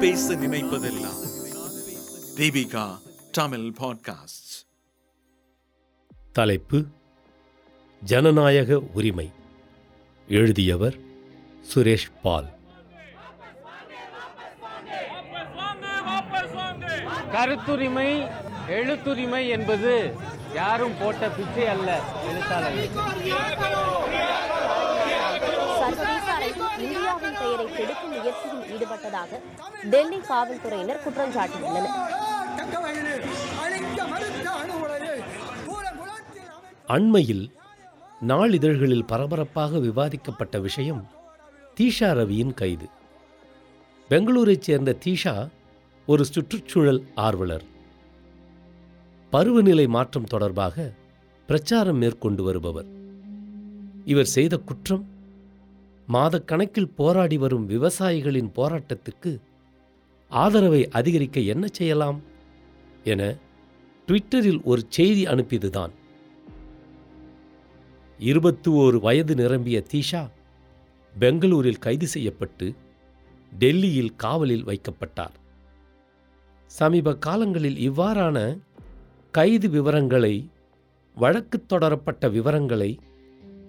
பேச நினைப்பதெல்லாம். தீபிகா தமிழ் பாட்காஸ்ட் தலைப்பு ஜனநாயக உரிமை. எழுதியவர் சுரேஷ் பால். கருத்துரிமை எழுத்துரிமை என்பது யாரும் போட்ட பிச்சை அல்ல எழுத்தாளர்கள். சர்வதேச இந்தியாவின் பெயரை கெடுக்கும் முயற்சியில் ஈடுபட்டதாக டெல்லி காவல்துறையினர் குற்றம் சாட்டியுள்ளனர். அண்மையில் நாளிதழ்களில் பரபரப்பாக விவாதிக்கப்பட்ட விஷயம் தீஷா ரவியின் கைது. பெங்களூரைச் சேர்ந்த தீஷா ஒரு சுற்றுச்சூழல் ஆர்வலர். பருவநிலை மாற்றம் தொடர்பாக பிரச்சாரம் மேற்கொண்டு வருபவர். இவர் செய்த குற்றம் மாதக்கணக்கில் போராடி வரும் விவசாயிகளின் போராட்டத்துக்கு ஆதரவை அதிகரிக்க என்ன செய்யலாம்? என ட்விட்டரில் ஒரு செய்தி அனுப்பியதுதான். இருபத்தி ஓரு வயது நிரம்பிய தீஷா பெங்களூரில் கைது செய்யப்பட்டு டெல்லியில் காவலில் வைக்கப்பட்டார். சமீப காலங்களில் இவ்வாறான கைது விவரங்களை வழக்கு தொடரப்பட்ட விவரங்களை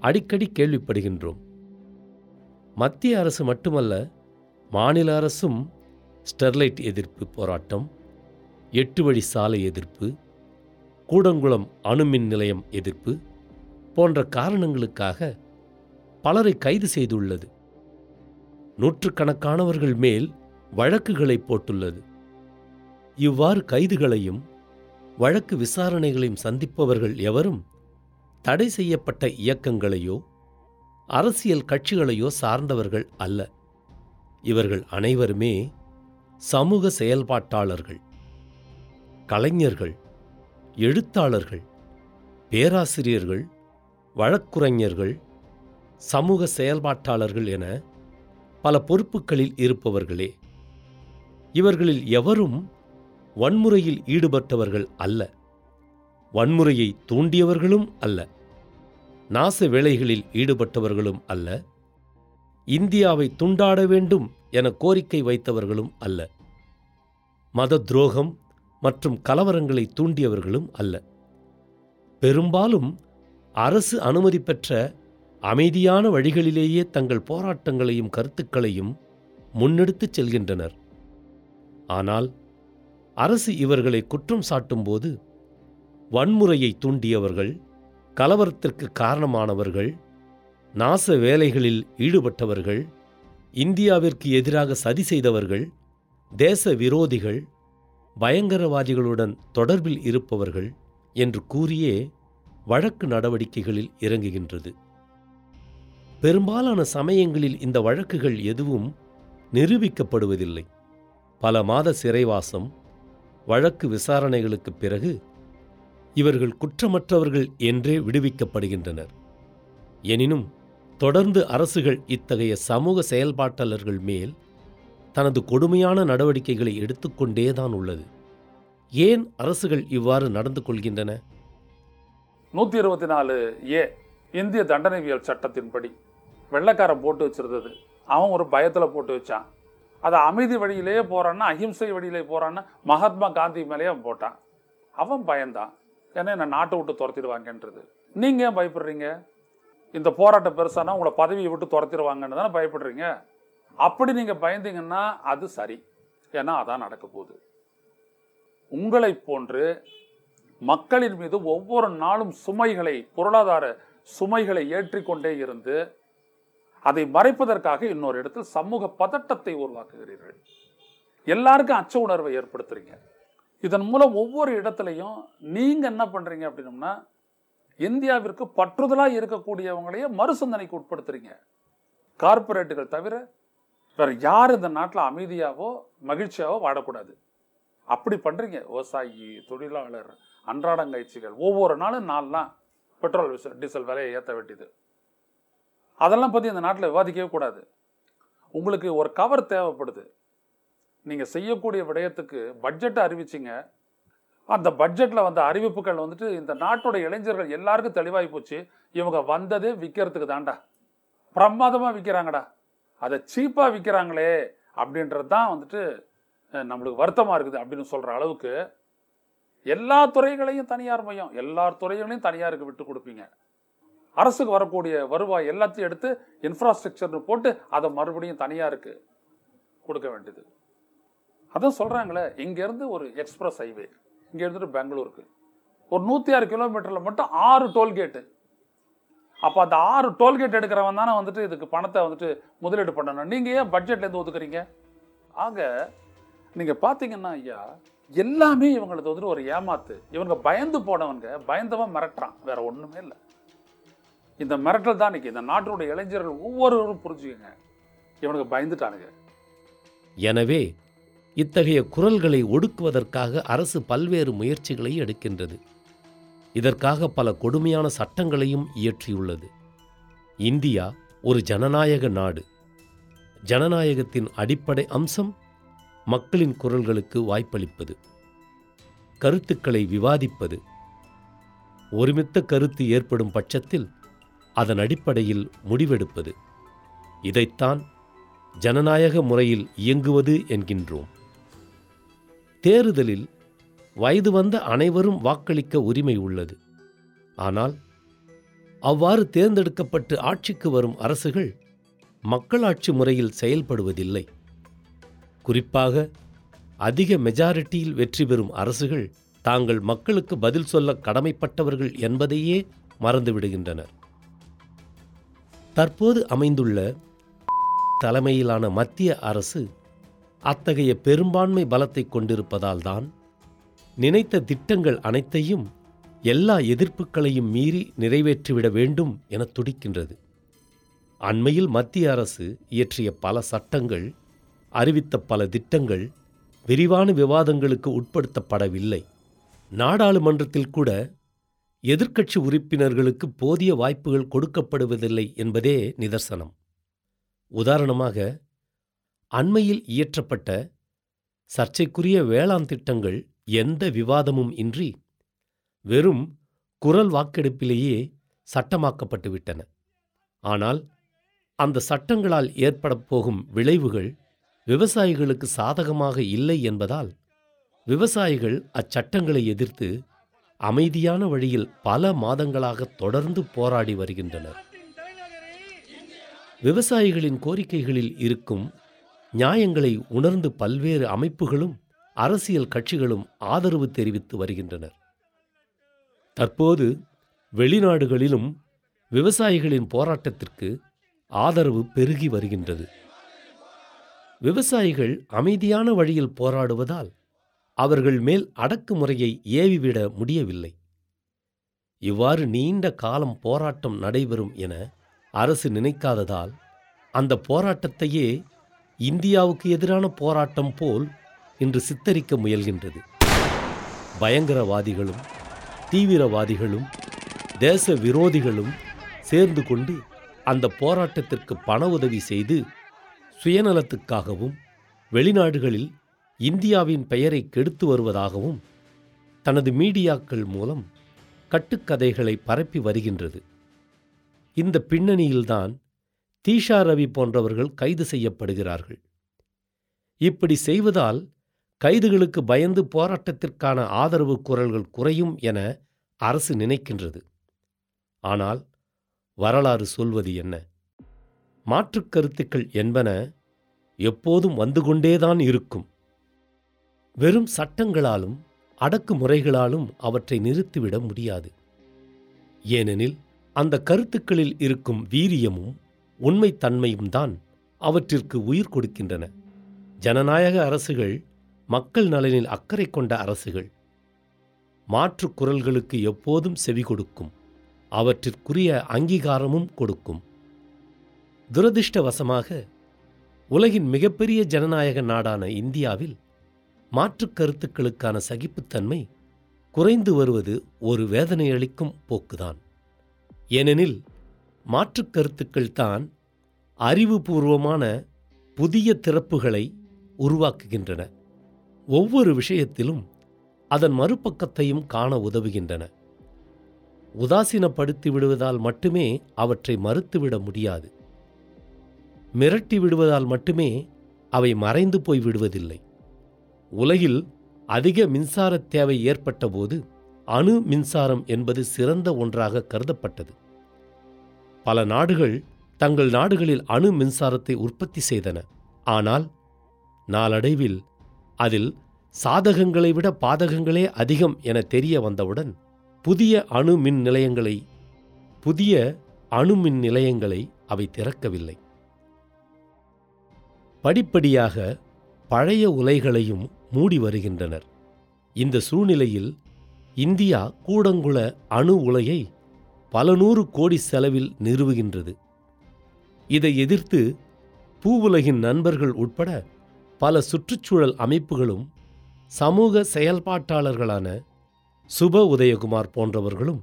அடிக்கடி கேள்விப்படுகின்றோம். மத்திய அரசு மட்டுமல்ல மாநில அரசும் ஸ்டெர்லைட் எதிர்ப்பு போராட்டம் எட்டு வழி சாலை எதிர்ப்பு கூடங்குளம் அணுமின் நிலையம் எதிர்ப்பு போன்ற காரணங்களுக்காக பலரை கைது செய்துள்ளது. நூற்றுக்கணக்கானவர்கள் மேல் வழக்குகளை போட்டுள்ளது. இவ்வாறு கைதுகளையும் வழக்கு விசாரணைகளையும் சந்திப்பவர்கள் எவரும் தடை செய்யப்பட்ட இயக்கங்களையோ அரசியல் கட்சிகளையோ சார்ந்தவர்கள் அல்ல. இவர்கள் அனைவருமே சமூக செயல்பாட்டாளர்கள் கலைஞர்கள் எழுத்தாளர்கள் பேராசிரியர்கள் வழக்குரைஞர்கள் சமூக செயல்பாட்டாளர்கள் என பல பொறுப்புகளில் இருப்பவர்களே. இவர்களில் எவரும் வன்முறையில் ஈடுபட்டவர்கள் அல்ல. வன்முறையை தூண்டியவர்களும் அல்ல. நாச வேலைகளில் ஈடுபட்டவர்களும் அல்ல. இந்தியாவை துண்டாட வேண்டும் என கோரிக்கை வைத்தவர்களும் அல்ல. மத துரோகம் மற்றும் கலவரங்களை தூண்டியவர்களும் அல்ல. பெரும்பாலும் அரசு அனுமதி பெற்ற அமைதியான வழிகளிலேயே தங்கள் போராட்டங்களையும் கருத்துக்களையும் முன்னெடுத்துச் செல்கின்றனர். ஆனால் அரசு இவர்களை குற்றம் சாட்டும்போது வன்முறையை தூண்டியவர்கள் கலவரத்திற்கு காரணமானவர்கள் நாச வேலைகளில் ஈடுபட்டவர்கள் இந்தியாவிற்கு எதிராக சதி செய்தவர்கள் தேச விரோதிகள் பயங்கரவாதிகளுடன் தொடர்பில் இருப்பவர்கள் என்று கூறியே வழக்கு நடவடிக்கைகளில் இறங்குகின்றது. பெரும்பாலான சமயங்களில் இந்த வழக்குகள் எதுவும் நிரூபிக்கப்படுவதில்லை. பல மாத சிறைவாசம் வழக்கு விசாரணைகளுக்குப் பிறகு இவர்கள் குற்றமற்றவர்கள் என்றே விடுவிக்கப்படுகின்றனர். எனினும் தொடர்ந்து அரசுகள் இத்தகைய சமூக செயல்பாட்டாளர்கள் மேல் தனது கொடுமையான நடவடிக்கைகளை எடுத்துக்கொண்டேதான் உள்ளது. ஏன் அரசுகள் இவ்வாறு நடந்து கொள்கின்றன? நூற்றி இருபத்தி நாலு ஏ இந்திய தண்டனைவியல் சட்டத்தின்படி வெள்ளக்காரன் போட்டு வச்சிருந்தது. அவன் ஒரு பயத்தில் போட்டு வச்சான். அதை அமைதி வழியிலேயே போறான்னா அஹிம்சை வழியிலே போறான்னா மகாத்மா காந்தி மேலேயே அவன் போட்டான். அவன் பயந்தான். ஏன்னா என்னை நாட்டை விட்டு துரத்திடுவாங்கன்றது. நீங்க ஏன் பயப்படுறீங்க? இந்த போராட்டம் பெருசானா உங்களை பதவியை விட்டு துரத்திடுவாங்கன்னு தானே பயப்படுறீங்க? அப்படி நீங்க பயந்தீங்கன்னா அது சரி. ஏன்னா அதான் நடக்க போகுது. உங்களை போன்று மக்களின் மீது ஒவ்வொரு நாளும் சுமைகளை பொருளாதார சுமைகளை ஏற்றிக்கொண்டே இருந்து அதை மறைப்பதற்காக இன்னொரு இடத்தில் சமூக பதட்டத்தை உருவாக்குகிறீர்கள். எல்லாருக்கும் அச்ச உணர்வை ஏற்படுத்துறீங்க. இதன் மூலம் ஒவ்வொரு இடத்துலையும் நீங்கள் என்ன பண்ணுறீங்க அப்படின்னம்னா இந்தியாவிற்கு பற்றுதலாக இருக்கக்கூடியவங்களையே மறுசிந்தனைக்கு உட்படுத்துறீங்க. கார்ப்பரேட்டுகள் தவிர வேறு யார் இந்த நாட்டில் அமைதியாகவோ மகிழ்ச்சியாகவோ வாடக்கூடாது. அப்படி பண்ணுறீங்க விவசாயி தொழிலாளர் அன்றாடங்காய்ச்சிகள் ஒவ்வொரு நாளும் நாளெலாம் பெட்ரோல் டீசல் விலையை ஏற்ற வேண்டியது. அதெல்லாம் பற்றி இந்த நாட்டில் விவாதிக்கவே கூடாது. உங்களுக்கு ஒரு கவர் தேவைப்படுது. நீங்கள் செய்யக்கூடிய விடயத்துக்கு பட்ஜெட்டை அறிவிச்சிங்க. அந்த பட்ஜெட்டில் வந்த அறிவிப்புகள் வந்துட்டு இந்த நாட்டோட இளைஞர்கள் எல்லாருக்கும் தெளிவாகி போச்சு. இவங்க வந்ததே விற்கிறதுக்கு தான்டா. பிரமாதமாக விற்கிறாங்கடா அதை சீப்பாக விற்கிறாங்களே அப்படின்றது தான் வந்துட்டு நம்மளுக்கு வருத்தமாக இருக்குது அப்படின்னு சொல்கிற அளவுக்கு எல்லா துறைகளையும் தனியார் மையம் எல்லா துறைகளையும் தனியாருக்கு விட்டு கொடுப்பீங்க. அரசுக்கு வரக்கூடிய வருவாய் எல்லாத்தையும் எடுத்து இன்ஃப்ராஸ்ட்ரக்சர்னு போட்டு அதை மறுபடியும் தனியாருக்கு கொடுக்க வேண்டியது. அதான் சொல்கிறாங்களே இங்கேருந்து ஒரு எக்ஸ்பிரஸ் ஹைவே இங்கே இருந்துட்டு பெங்களூருக்கு. ஒரு நூற்றி ஆறு கிலோமீட்டரில் மட்டும் ஆறு டோல்கேட்டு அப்போ அந்த ஆறு டோல்கேட் எடுக்கிறவன் தானே வந்துட்டு இதுக்கு பணத்தை வந்துட்டு முதலீடு பண்ணணும். நீங்கள் ஏன் பட்ஜெட்லேருந்து ஒதுக்குறீங்க? ஆக நீங்கள் பார்த்தீங்கன்னா ஐயா எல்லாமே இவங்களுக்கு வந்துட்டு ஒரு ஏமாத்து. இவங்க பயந்து போனவங்க பயந்தவன் மிரட்டுறான். வேற ஒன்றுமே இல்லை. இந்த மிரட்டல் தான் இன்னைக்கு இந்த நாட்டினுடைய இளைஞர்கள் ஒவ்வொருவரும் புரிஞ்சுக்கங்க. இவனுக்கு பயந்துட்டானுங்க. எனவே இத்தகைய குரல்களை ஒடுக்குவதற்காக அரசு பல்வேறு முயற்சிகளை எடுக்கின்றது. இதற்காக பல கொடுமையான சட்டங்களையும் இயற்றியுள்ளது. இந்தியா ஒரு ஜனநாயக நாடு. ஜனநாயகத்தின் அடிப்படை அம்சம் மக்களின் குரல்களுக்கு வாய்ப்பளிப்பது. கருத்துக்களை விவாதிப்பது. ஒருமித்த கருத்து ஏற்படும் பட்சத்தில் அதன் அடிப்படையில் முடிவெடுப்பது. இதைத்தான் ஜனநாயக முறையில் இயங்குவது என்கின்றோம். தேர்தலில் வயது வந்த அனைவரும் வாக்களிக்க உரிமை உள்ளது. ஆனால் அவ்வாறு தேர்ந்தெடுக்கப்பட்டு ஆட்சிக்கு வரும் அரசுகள் மக்களாட்சி முறையில் செயல்படுவதில்லை. குறிப்பாக அதிக மெஜாரிட்டியில் வெற்றி பெறும் அரசுகள் தாங்கள் மக்களுக்கு பதில் சொல்ல கடமைப்பட்டவர்கள் என்பதையே மறந்துவிடுகின்றனர். தற்போது அமைந்துள்ள தலைமையிலான மத்திய அரசு அத்தகைய பெரும்பான்மை பலத்தை கொண்டிருப்பதால்தான் நினைத்த திட்டங்கள் அனைத்தையும் எல்லா எதிர்ப்புகளையும் மீறி நிறைவேற்றிவிட வேண்டும் என துடிக்கின்றது. அண்மையில் மத்திய அரசு இயற்றிய பல சட்டங்கள் அறிவித்த பல திட்டங்கள் விரிவான விவாதங்களுக்கு உட்படுத்தப்படவில்லை. நாடாளுமன்றத்தில் கூட எதிர்க்கட்சி உறுப்பினர்களுக்கு போதிய வாய்ப்புகள் கொடுக்கப்படுவதில்லை என்பதே நிதர்சனம். உதாரணமாக அண்மையில் இயற்றப்பட்ட சர்ச்சைக்குரிய வேளாண் திட்டங்கள் எந்த விவாதமும் இன்றி வெறும் குரல் வாக்கெடுப்பிலேயே சட்டமாக்கப்பட்டுவிட்டன. ஆனால் அந்த சட்டங்களால் ஏற்படப் போகும் விளைவுகள் விவசாயிகளுக்கு சாதகமாக இல்லை என்பதால் விவசாயிகள் அச்சட்டங்களை எதிர்த்து அமைதியான வழியில் பல மாதங்களாக தொடர்ந்து போராடி வருகின்றனர். விவசாயிகளின் கோரிக்கைகளில் இருக்கும் நியாயங்களை உணர்ந்து பல்வேறு அமைப்புகளும் அரசியல் கட்சிகளும் ஆதரவு தெரிவித்து வருகின்றனர். தற்போது வெளிநாடுகளிலும் விவசாயிகளின் போராட்டத்திற்கு ஆதரவு பெருகி வருகின்றது. விவசாயிகள் அமைதியான வழியில் போராடுவதால் அவர்கள் மேல் அடக்குமுறையை ஏவிவிட முடியவில்லை. இவ்வாறு நீண்ட காலம் போராட்டம் நடைபெறும் என அரசு நினைக்காததால் அந்த போராட்டத்தையே இந்தியாவுக்கு எதிரான போராட்டம் போல் இன்று சித்தரிக்க முயல்கின்றது. பயங்கரவாதிகளும் தீவிரவாதிகளும் தேச விரோதிகளும் சேர்ந்து கொண்டு அந்த போராட்டத்திற்கு பண உதவி செய்து சுயநலத்துக்காகவும் வெளிநாடுகளில் இந்தியாவின் பெயரை கெடுத்து வருவதாகவும் தனது மீடியாக்கள் மூலம் கட்டுக்கதைகளை பரப்பி வருகின்றது. இந்த பின்னணியில்தான் தீஷா ரவி போன்றவர்கள் கைது செய்யப்படுகிறார்கள். இப்படி செய்வதால் கைதுகளுக்கு பயந்து போராட்டத்திற்கான ஆதரவு குரல்கள் குறையும் என அரசு நினைக்கின்றது. ஆனால் வரலாறு சொல்வது என்ன? மாற்றுக் கருத்துக்கள் என்பன எப்போதும் வந்து கொண்டேதான் இருக்கும். வெறும் சட்டங்களாலும் அடக்குமுறைகளாலும் அவற்றை நிறுத்திவிட முடியாது. ஏனெனில் அந்த கருத்துக்களில் இருக்கும் வீரியமும் உண்மைத்தன்மையும் தான் அவற்றிற்கு உயிர் கொடுக்கின்றன. ஜனநாயக அரசுகள் மக்கள் நலனில் அக்கறை கொண்ட அரசுகள். மாற்றுக் குரல்களுக்கு எப்போதும் செவி கொடுக்கும். அவற்றிற்குரிய அங்கீகாரமும் கொடுக்கும். துரதிர்ஷ்டவசமாக உலகின் மிகப்பெரிய ஜனநாயக நாடான இந்தியாவில் மாற்றுக் கருத்துக்களுக்கான சகிப்புத்தன்மை குறைந்து வருவது ஒரு வேதனையளிக்கும் போக்குதான். ஏனெனில் மாற்றுக் கருத்துக்கள் தான் அறிவுபூர்வமான புதிய திறப்புகளை உருவாக்குகின்றன. ஒவ்வொரு விஷயத்திலும் அதன் மறுபக்கத்தையும் காண உதவுகின்றன. உதாசீனப்படுத்தி விடுவதால் மட்டுமே அவற்றை மறுத்துவிட முடியாது. மிரட்டி விடுவதால் மட்டுமே அவை மறைந்து போய் விடுவதில்லை. உலகில் அதிக மின்சார தேவை ஏற்பட்டபோது அணு மின்சாரம் என்பது சிறந்த ஒன்றாக கருதப்பட்டது. பல நாடுகள் தங்கள் நாடுகளில் அணு மின்சாரத்தை உற்பத்தி செய்தன. ஆனால் நாளடைவில் அதில் சாதகங்களை விட பாதகங்களே அதிகம் என தெரிய வந்தவுடன் புதிய அணு மின் நிலையங்களை புதிய அணு மின் நிலையங்களை அவை திறக்கவில்லை. படிப்படியாக பழைய உலைகளையும் மூடி வருகின்றனர். இந்த சூழ்நிலையில் இந்தியா கூடங்குள அணு உலையை பல நூறு கோடி செலவில் நிறுவுகின்றது. இதை எதிர்த்து பூவுலகின் நண்பர்கள் உட்பட பல சுற்றுச்சூழல் அமைப்புகளும் சமூக செயல்பாட்டாளர்களான சுப உதயகுமார் போன்றவர்களும்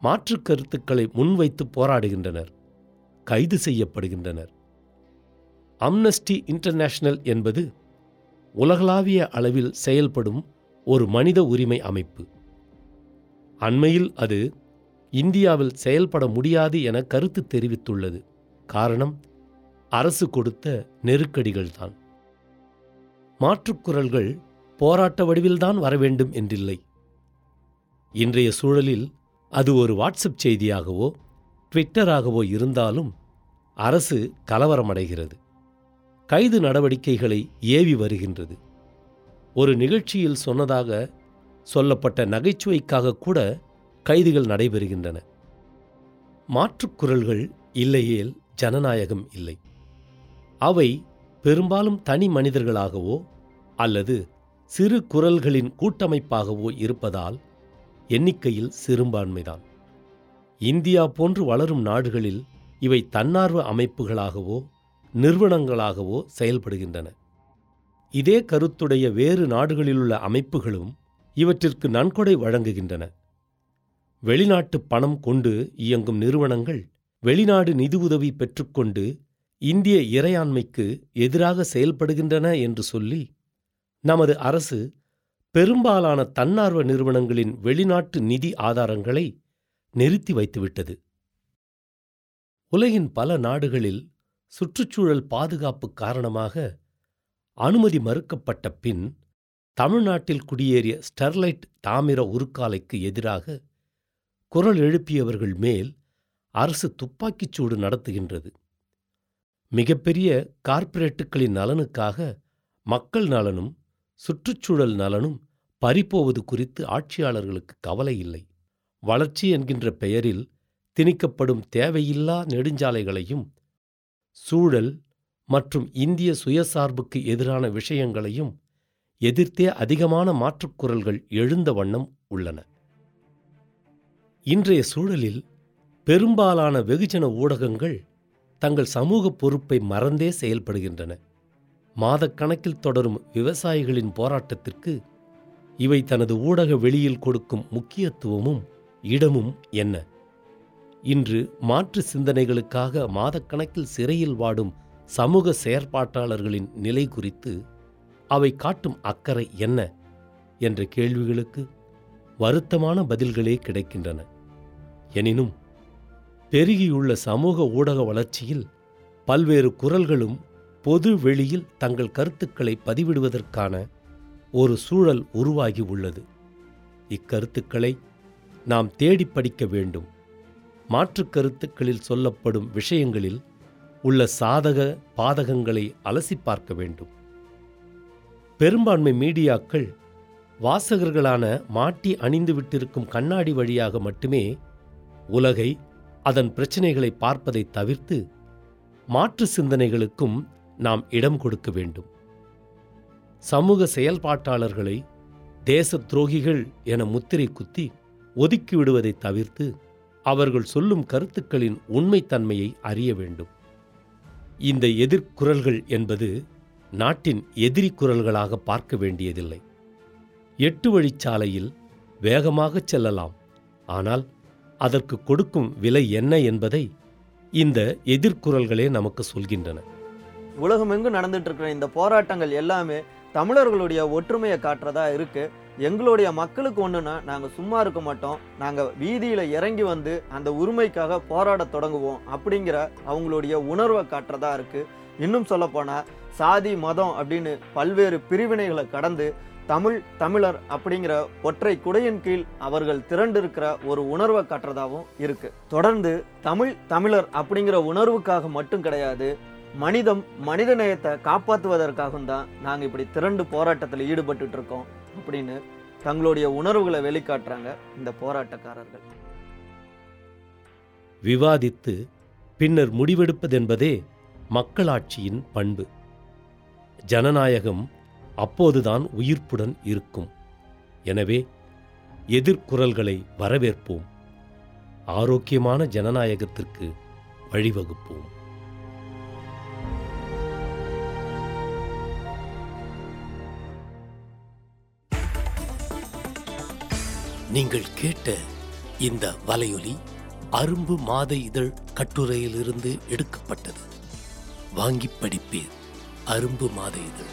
மாற்றுக் கருத்துக்களை முன்வைத்து போராடுகின்றனர் கைது செய்யப்படுகின்றனர். அம்னஸ்டி இன்டர்நேஷனல் என்பது உலகளாவிய அளவில் செயல்படும் ஒரு மனித உரிமை அமைப்பு. அண்மையில் அது இந்தியாவில் செயல்பட முடியாது என கருத்து தெரிவித்துள்ளது. காரணம் அரசு கொடுத்த நெருக்கடிகள்தான். மாற்றுக்குரல்கள் போராட்ட வடிவில்தான் வரவேண்டும் என்றில்லை. இன்றைய சூழலில் அது ஒரு வாட்ஸ்அப் செய்தியாகவோ ட்விட்டராகவோ இருந்தாலும் அரசு கலவரமடைகிறது. கைது நடவடிக்கைகளை ஏவி வருகின்றது. ஒரு நிகழ்ச்சியில் சொன்னதாக சொல்லப்பட்ட நகைச்சுவைக்காக கூட கைதுகள் நடைபெறுகின்றன. மாற்றுக்குரல்கள் இல்லையேல் ஜனநாயகம் இல்லை. அவை பெரும்பாலும் தனி மனிதர்களாகவோ அல்லது சிறு குரல்களின் கூட்டமைப்பாகவோ இருப்பதால் எண்ணிக்கையில் சிறுபான்மைதான். இந்தியா போன்று வளரும் நாடுகளில் இவை தன்னார்வ அமைப்புகளாகவோ நிறுவனங்களாகவோ செயல்படுகின்றன. இதே கருத்துடைய வேறு நாடுகளிலுள்ள அமைப்புகளும் இவற்றிற்கு நன்கொடை வழங்குகின்றன. வெளிநாட்டு பணம் கொண்டு இயங்கும் நிறுவனங்கள் வெளிநாடு நிதியுதவி பெற்றுக்கொண்டு இந்திய இறையாண்மைக்கு எதிராக செயல்படுகின்றன என்று சொல்லி நமது அரசு பெரும்பாலான தன்னார்வ நிறுவனங்களின் வெளிநாட்டு நிதி ஆதாரங்களை நிறுத்தி வைத்துவிட்டது. உலகின் பல நாடுகளில் சுற்றுச்சூழல் பாதுகாப்பு காரணமாக அனுமதி மறுக்கப்பட்ட பின் தமிழ்நாட்டில் குடியேறிய ஸ்டெர்லைட் தாமிர உருக்காலைக்கு எதிராக குரல் எழுப்பியவர்கள் மேல் அரசு துப்பாக்கிச் சூடு நடத்துகின்றது. மிகப்பெரிய கார்ப்பரேட்டுகளின் நலனுக்காக மக்கள் நலனும் சுற்றுச்சூழல் நலனும் பறிப்போவது குறித்து ஆட்சியாளர்களுக்கு கவலை இல்லை. வளர்ச்சி என்கின்ற பெயரில் திணிக்கப்படும் தேவையில்லா நெடுஞ்சாலைகளையும் சூழல் மற்றும் இந்திய சுயசார்புக்கு எதிரான விஷயங்களையும் எதிர்த்தே அதிகமான மாற்றுக் குரல்கள் எழுந்த வண்ணம் உள்ளன. இன்றைய சூழலில் பெரும்பாலான வெகுஜன ஊடகங்கள் தங்கள் சமூக பொறுப்பை மறந்தே செயல்படுகின்றன. மாதக்கணக்கில் தொடரும் விவசாயிகளின் போராட்டத்திற்கு இவை தனது ஊடக வெளியில் கொடுக்கும் முக்கியத்துவமும் இடமும் என்ன? இன்று மாற்று சிந்தனைகளுக்காக மாதக்கணக்கில் சிறையில் வாடும் சமூக செயற்பாட்டாளர்களின் நிலை குறித்து அவை காட்டும் அக்கறை என்ன? என்ற கேள்விகளுக்கு வருத்தமான பதில்களே கிடைக்கின்றன. எனினும் பெருகியுள்ள சமூக ஊடக வளர்ச்சியில் பல்வேறு குரல்களும் பொது வெளியில் தங்கள் கருத்துக்களை பதிவிடுவதற்கான ஒரு சூழல் உருவாகி உள்ளது. இக்கருத்துக்களை நாம் தேடி படிக்க வேண்டும். மாற்றுக் கருத்துக்களில் சொல்லப்படும் விஷயங்களில் உள்ள சாதக பாதகங்களை அலசி பார்க்க வேண்டும். பெரும்பான்மை மீடியாக்கள் வாசகர்களான மாட்டி அணிந்து விட்டிருக்கும் கண்ணாடி வழியாக மட்டுமே உலகை அதன் பிரச்சினைகளை பார்ப்பதை தவிர்த்து மாற்று சிந்தனைகளுக்கும் நாம் இடம் கொடுக்க வேண்டும். சமூக செயல்பாட்டாளர்களை தேச துரோகிகள் என முத்திரை குத்தி ஒதுக்கிவிடுவதை தவிர்த்து அவர்கள் சொல்லும் கருத்துக்களின் உண்மைத்தன்மையை அறிய வேண்டும். இந்த எதிர்குரல்கள் என்பது நாட்டின் எதிரி குரல்களாக பார்க்க வேண்டியதில்லை. எட்டு வழிச்சாலையில் வேகமாகச் செல்லலாம். ஆனால் அதற்கு கொடுக்கும் விலை என்ன என்பதை இந்த எதிர்குரல்களே நமக்கு சொல்கின்றன. உலகமெங்கும் நடந்துட்டு இருக்கிற இந்த போராட்டங்கள் எல்லாமே தமிழர்களுடைய ஒற்றுமையை காட்டுறதா இருக்கு. எங்களுடைய மக்களுக்கு ஒன்றுனா நாங்கள் சும்மா இருக்க மாட்டோம். நாங்கள் வீதியில் இறங்கி வந்து அந்த உரிமைக்காக போராட தொடங்குவோம் அப்படிங்கிற அவங்களுடைய உணர்வை காட்டுறதா இருக்கு. இன்னும் சொல்லப்போனால் சாதி மதம் அப்படின்னு பல்வேறு பிரிவினைகளை கடந்து தமிழ் தமிழர் அப்படிங்கிற ஒற்றை குடையின் கீழ் அவர்கள் திரண்டிருக்கிற ஒரு உணர்வை காட்டுறதாகவும் இருக்கு. தொடர்ந்து தமிழ் தமிழர் அப்படிங்கிற உணர்வுக்காக மட்டும் கிடையாது மனிதம் மனித நேயத்தை காப்பாற்றுவதற்காகவும் தான் நாங்கள் இப்படி திரண்டு போராட்டத்தில் ஈடுபட்டு இருக்கோம் அப்படின்னு தங்களுடைய உணர்வுகளை வெளிக்காட்டுறாங்க இந்த போராட்டக்காரர்கள். விவாதித்து பின்னர் முடிவெடுப்பதென்பதே மக்களாட்சியின் பண்பு. ஜனநாயகம் அப்போதுதான் உயிர்ப்புடன் இருக்கும். எனவே எதிர்குரல்களை வரவேற்போம். ஆரோக்கியமான ஜனநாயகத்திற்கு வழிவகுப்போம். நீங்கள் கேட்ட இந்த வலையொலி அரும்பு மாத இதழ் கட்டுரையிலிருந்து எடுக்கப்பட்டது. வாங்கி படிப்பேன் அரும்பு மாத இதழ்.